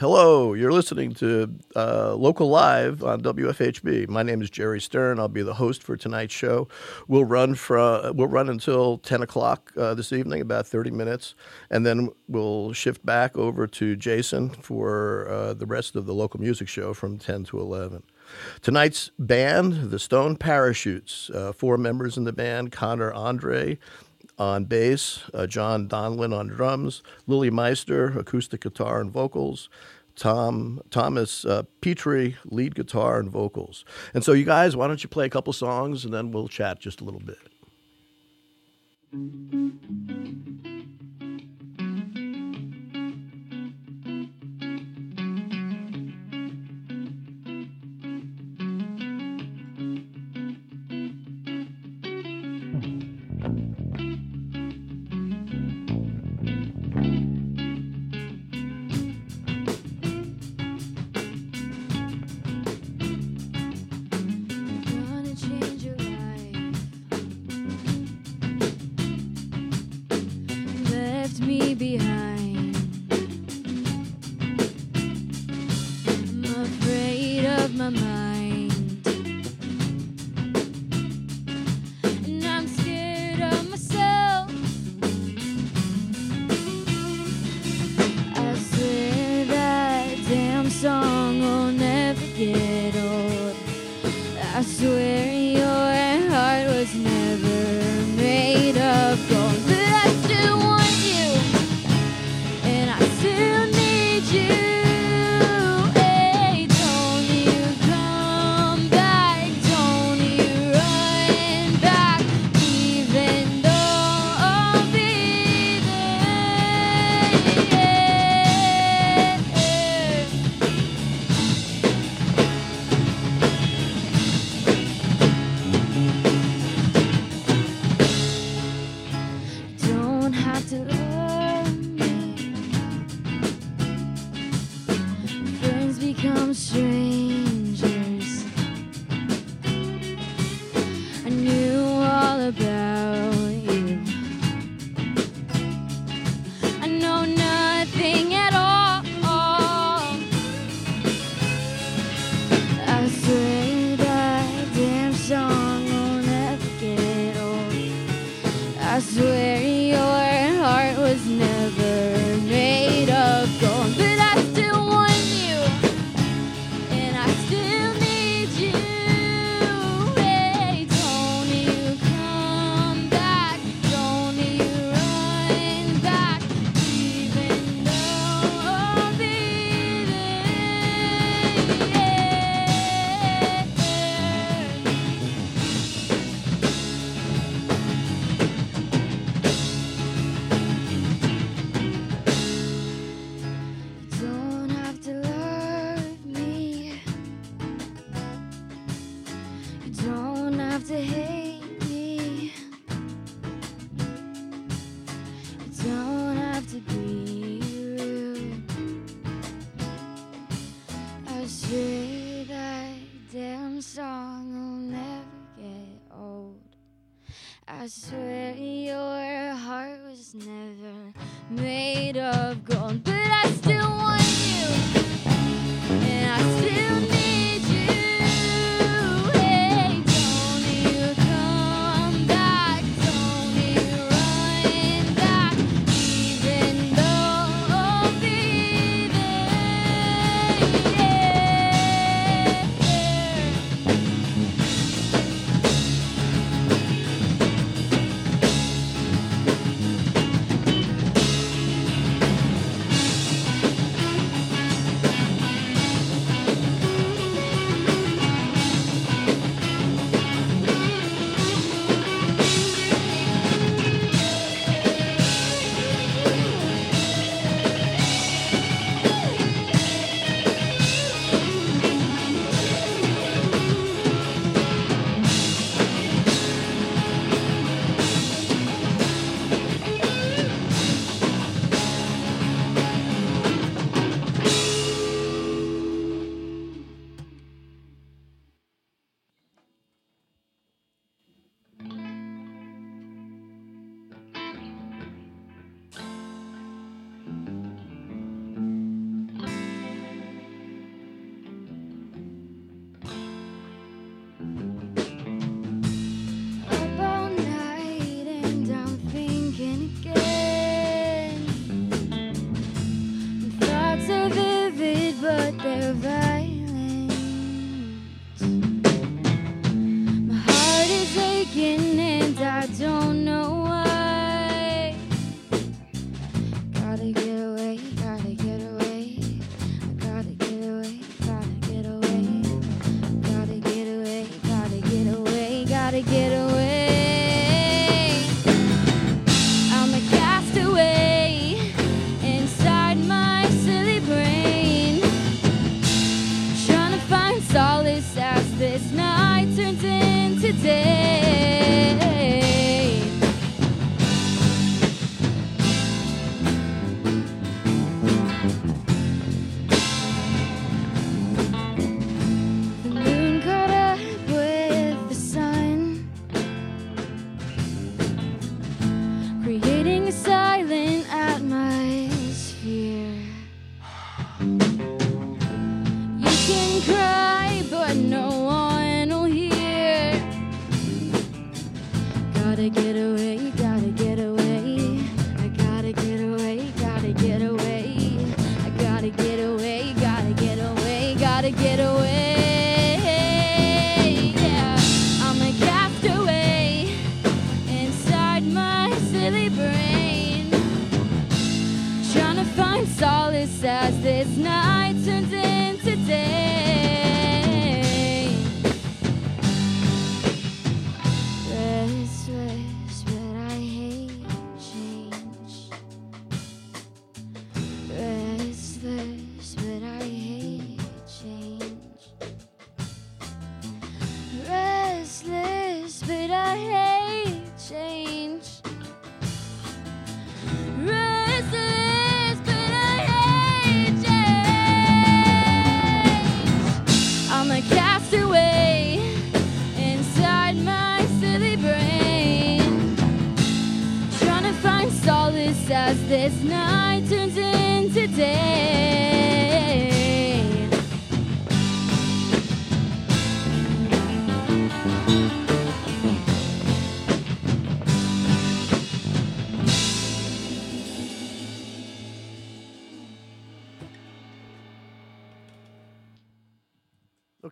Hello, you're listening to uh, Local Live on WFHB. My name is Jerry Stern. I'll be the host for tonight's show. We'll run from we'll run until 10 o'clock uh, this evening, about 30 minutes, and then we'll shift back over to Jason for uh, the rest of the local music show from 10 to 11. Tonight's band, the Stone Parachutes, uh, four members in the band: Connor Andrei, on bass, uh, John Donlon on drums, Lilly Meister, acoustic guitar and vocals, Tom Thomas uh, Petry, lead guitar and vocals. And so, you guys, why don't you play a couple songs and then we'll chat just a little bit. Made of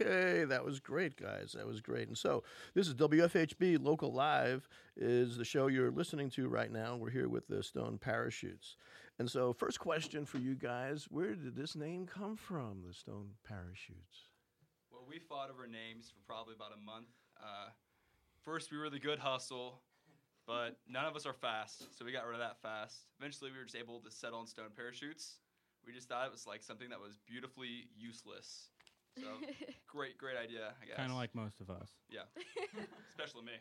Okay, that was great, guys. That was great. And so, this is WFHB Local Live, is the show you're listening to right now. We're here with the Stone Parachutes. And so, first question for you guys Where did this name come from, the Stone Parachutes? Well, we fought over names for probably about a month. Uh, first, we were the good hustle, but none of us are fast, so we got rid of that fast. Eventually, we were just able to settle on stone parachutes. We just thought it was like something that was beautifully useless. So, great, great idea, I guess. Kind of like most of us. Yeah, especially me.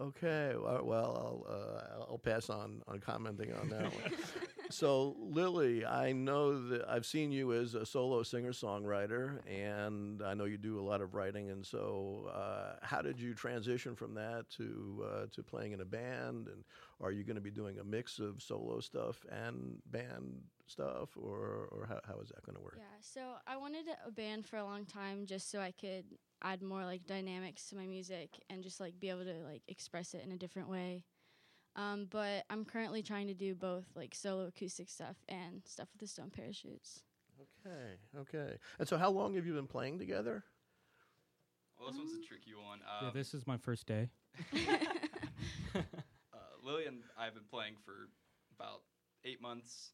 Okay, well, well I'll, uh, I'll pass on, on commenting on that one. so, Lilly, I know that I've seen you as a solo singer songwriter, and I know you do a lot of writing. And so, uh, how did you transition from that to uh, to playing in a band? And are you going to be doing a mix of solo stuff and band stuff, or or how, how is that going to work? Yeah, so I wanted a band for a long time just so I could add more like dynamics to my music and just like be able to like express it in a different way. Um, but I'm currently trying to do both like solo acoustic stuff and stuff with the Stone Parachutes. Okay, okay. And so, how long have you been playing together? Well, this one's a tricky one. yeah, Um, this is my first day. uh, Lilly and I have been playing for about eight months.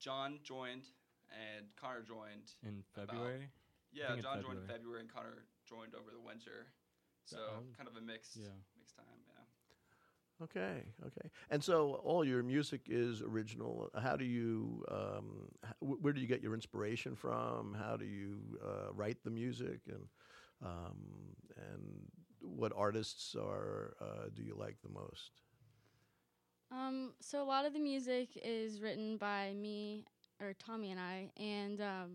John joined, and Connor joined. In About- February. Yeah, think in John joined in February. February, and Connor joined over the winter. So um, kind of a mixed, yeah. mixed time. Yeah. Okay, okay. And so all your music is original. How do you, um, wh- where do you get your inspiration from? How do you uh, write the music, and um, and what artists are uh, do you like the most? Um, so a lot of the music is written by me or Tommy and I, and um,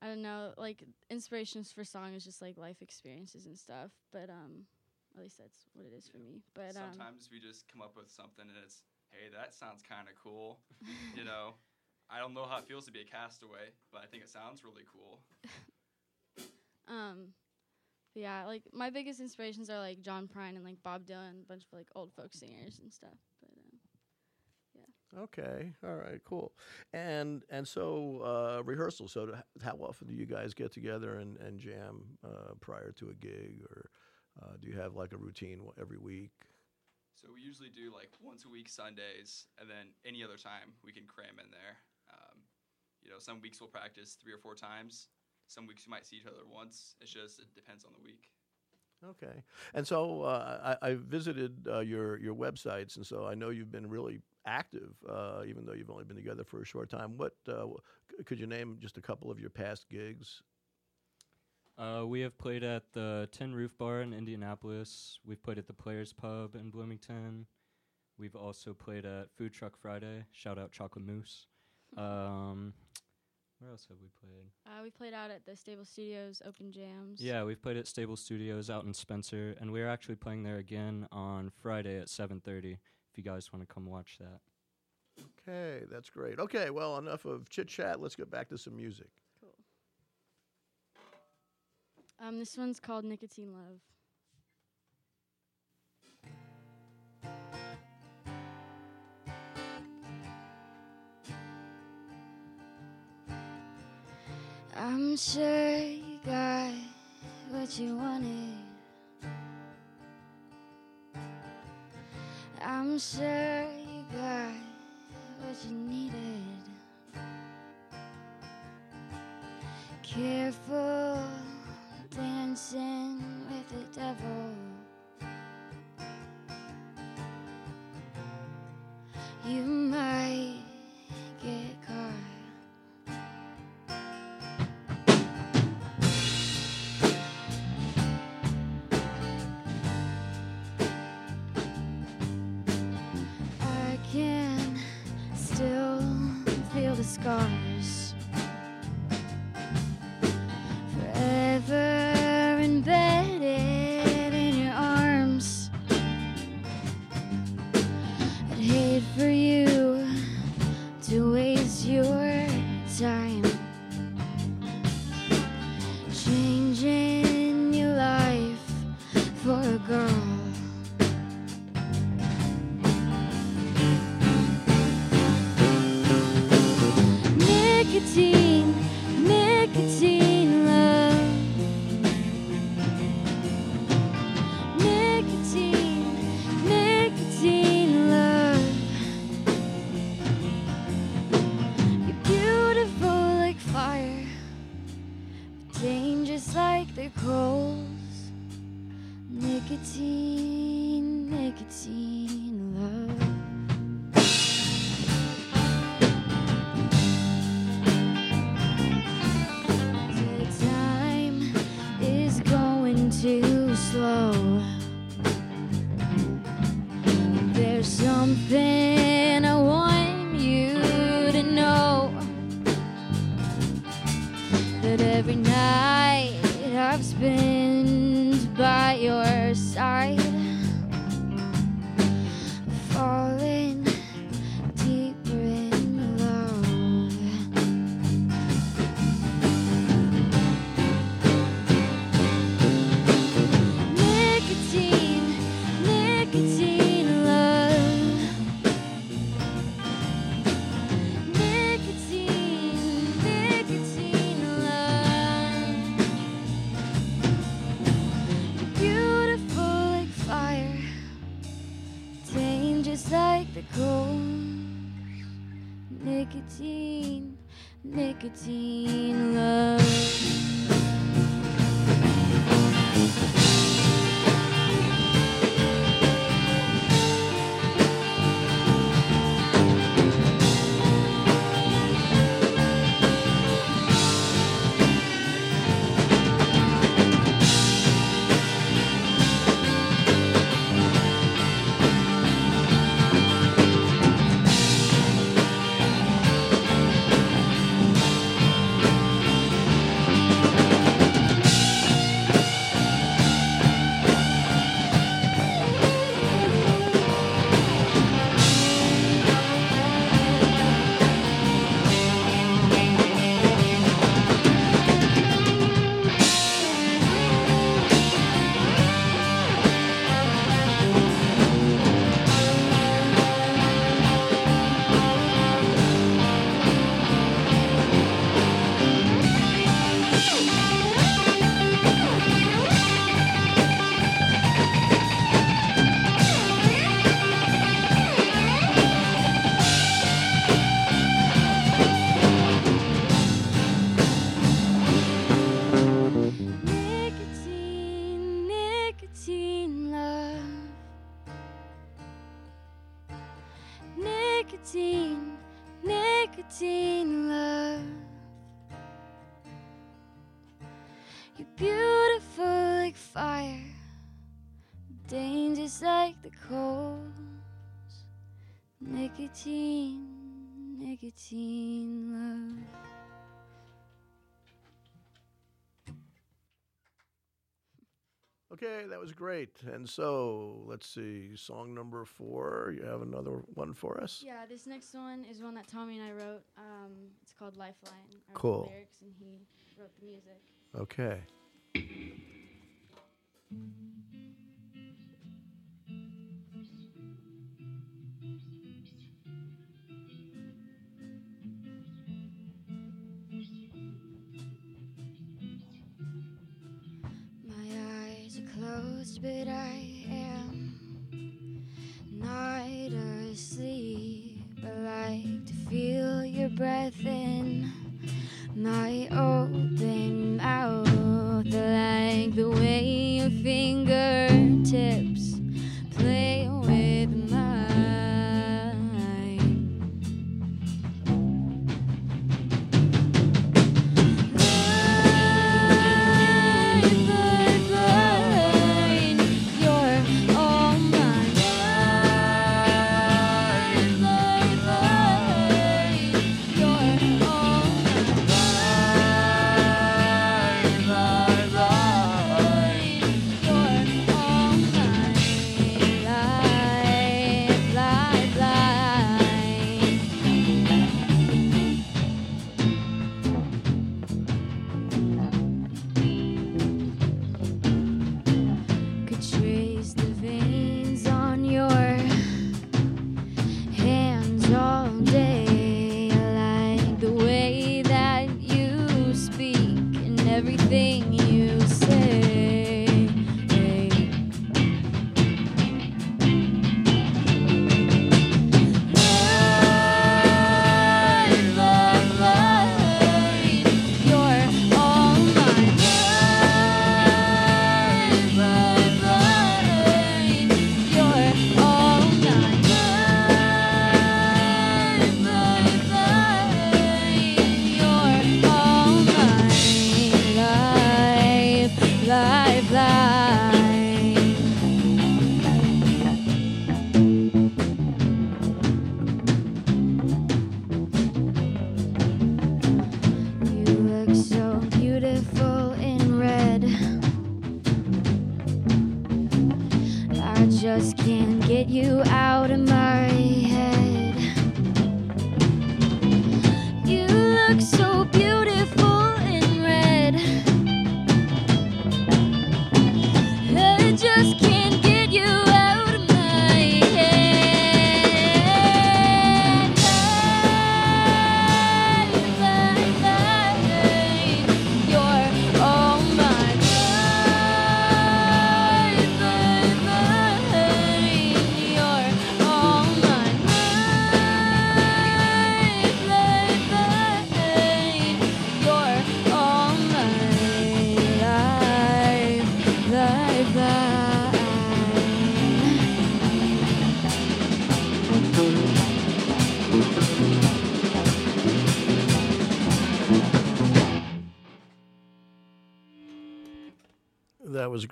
I don't know, like inspirations for song is just like life experiences and stuff. But um, at least that's what it is for me. But um, Sometimes we just come up with something, and it's, hey, that sounds kind of cool. you know, I don't know how it feels to be a castaway, but I think it sounds really cool. Um, yeah, like my biggest inspirations are like John Prine and like Bob Dylan, a bunch of like old folk singers and stuff. Okay. All right. Cool. And and so uh, rehearsal. So how often do you guys get together and and jam uh, prior to a gig, or uh, do you have like a routine every week? So we usually do like once a week Sundays, and then any other time we can cram in there. Um, you know, some weeks we'll practice three or four times. Some weeks we might see each other once. It's just it depends on the week. Okay. And so uh, I, I visited uh, your your websites, and so I know you've been really active, uh, even though you've only been together for a short time. What uh, could you name just a couple of your past gigs? Uh, we have played at the Tin Roof Bar in Indianapolis. We've played at the Players Pub in Bloomington. We've also played at Food Truck Friday. Shout out Chocolate Moose. Um, where else have we played? Uh, we played out at the Stable Studios Open Jams. Yeah, we've played at Stable Studios out in Spencer, and we're actually playing there again on Friday at 7:30. If you guys want to come watch that. Okay, that's great. Okay, well, enough of chit chat. Let's get back to some music. Cool. Um, this one's called Nicotine Love. I'm sure you got what you wanted. I'm sure you got what you needed. Careful dancing with the devil. Nicotine love. Okay, that was great. And so let's see, song number four. You have another one for us? Yeah, this next one is one that Tommy and I wrote. Um, it's called Lifeline. I wrote Cool. The lyrics and he wrote the music. Okay. But I am not asleep. I like to feel your breath in my open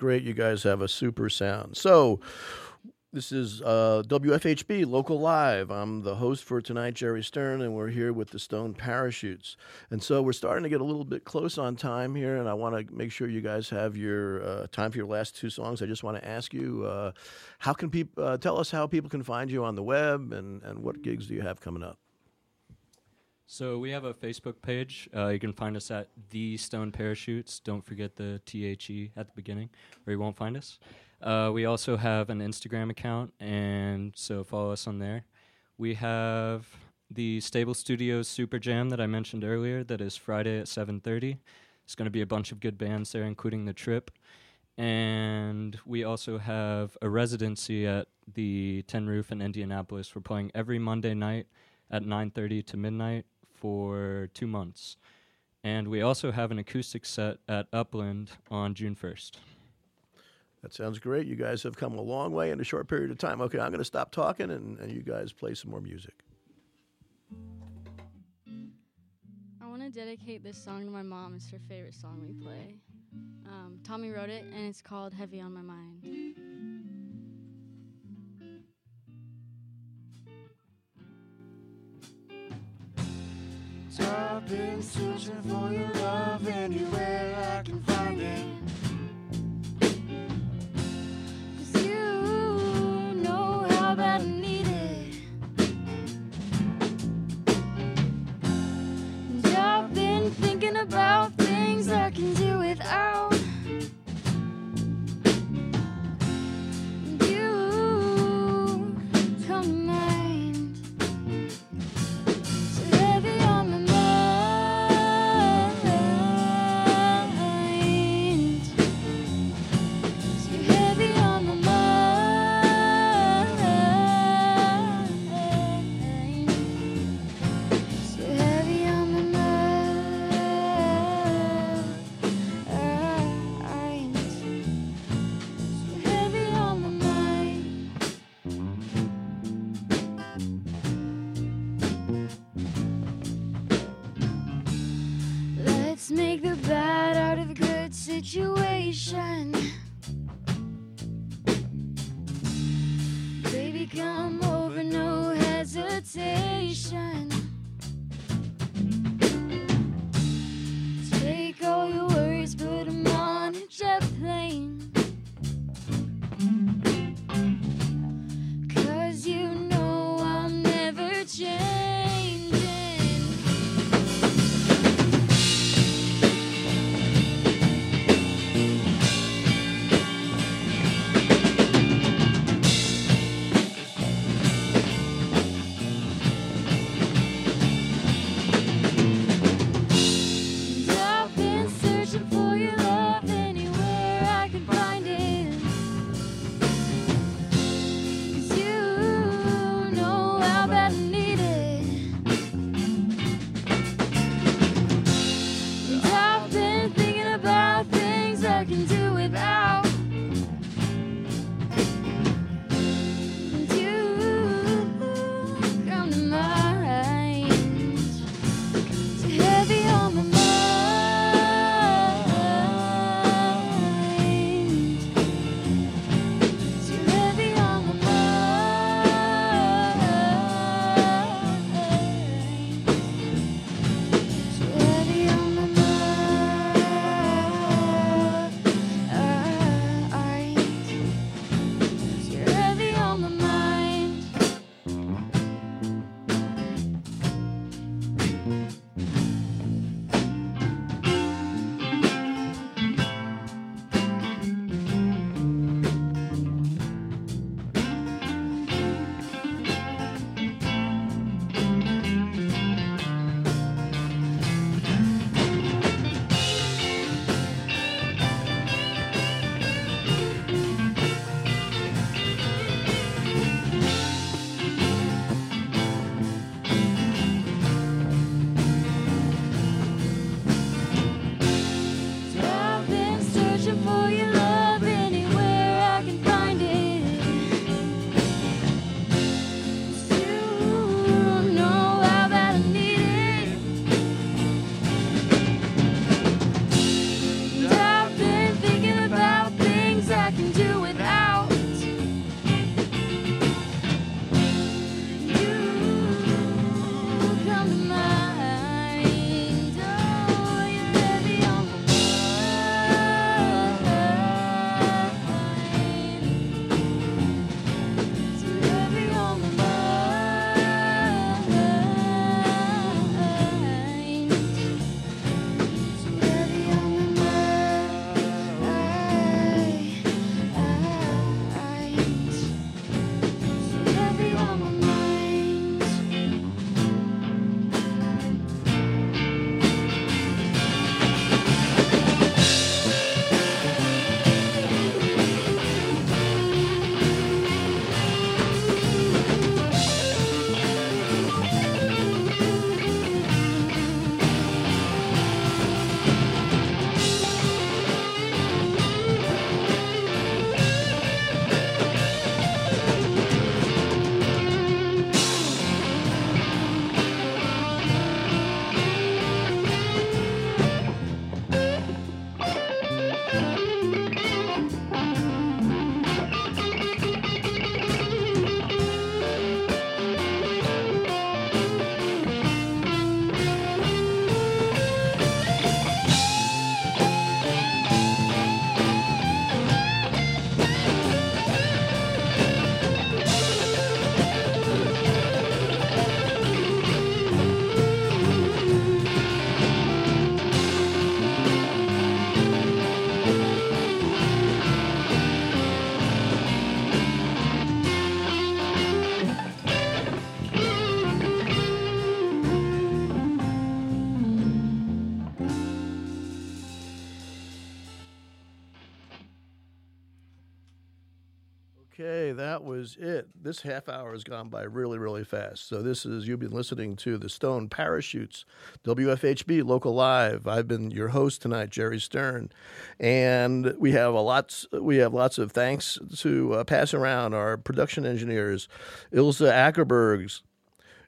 great. You guys have a super sound. So, this is uh, WFHB Local Live. I'm the host for tonight, Jerry Stern, and we're here with the Stone Parachutes. And so we're starting to get a little bit close on time here, and I want to make sure you guys have your uh, time for your last two songs. I just want to ask you, uh, how can people uh, tell us how people can find you on the web, and, and what gigs do you have coming up? So we have a Facebook page. Uh, you can find us at the Stone Parachutes. Don't forget the T H E at the beginning, or you won't find us. Uh, we also have an Instagram account, and so follow us on there. We have the Stable Studios Super Jam that I mentioned earlier. That is Friday at seven thirty. It's going to be a bunch of good bands there, including the Trip. And we also have a residency at the Tin Roof in Indianapolis. We're playing every Monday night at 9:30 to midnight for two months. And we also have an acoustic set at Upland on June 1st. That sounds great. You guys have come a long way in a short period of time. Okay, I'm going to stop talking and, and you guys play some more music. I want to dedicate this song to my mom. It's her favorite song we play. Um, Tommy wrote it, and it's called Heavy on My Mind. So I've been searching for your love anywhere I can find it. Cause you know how bad I need it. And I've been thinking about things I can do. Okay, that was it. This half hour has gone by really, really fast. So this is you've been listening to the Stone Parachutes, WFHB Local Live. I've been your host tonight, Jerry Stern, and we have a lots we have lots of thanks to uh, pass around our production engineers, Ilze Akerbergs,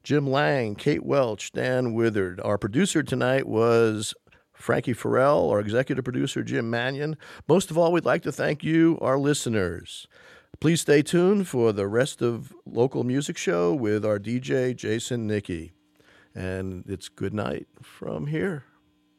Jim Lang, Kate Welch, Dan Withered. Our producer tonight was Frankie Farrell, our executive producer, Jim Mannion. Most of all, we'd like to thank you, our listeners. Please stay tuned for the rest of Local Music Show with our DJ, Jason Nicky. And it's good night from here.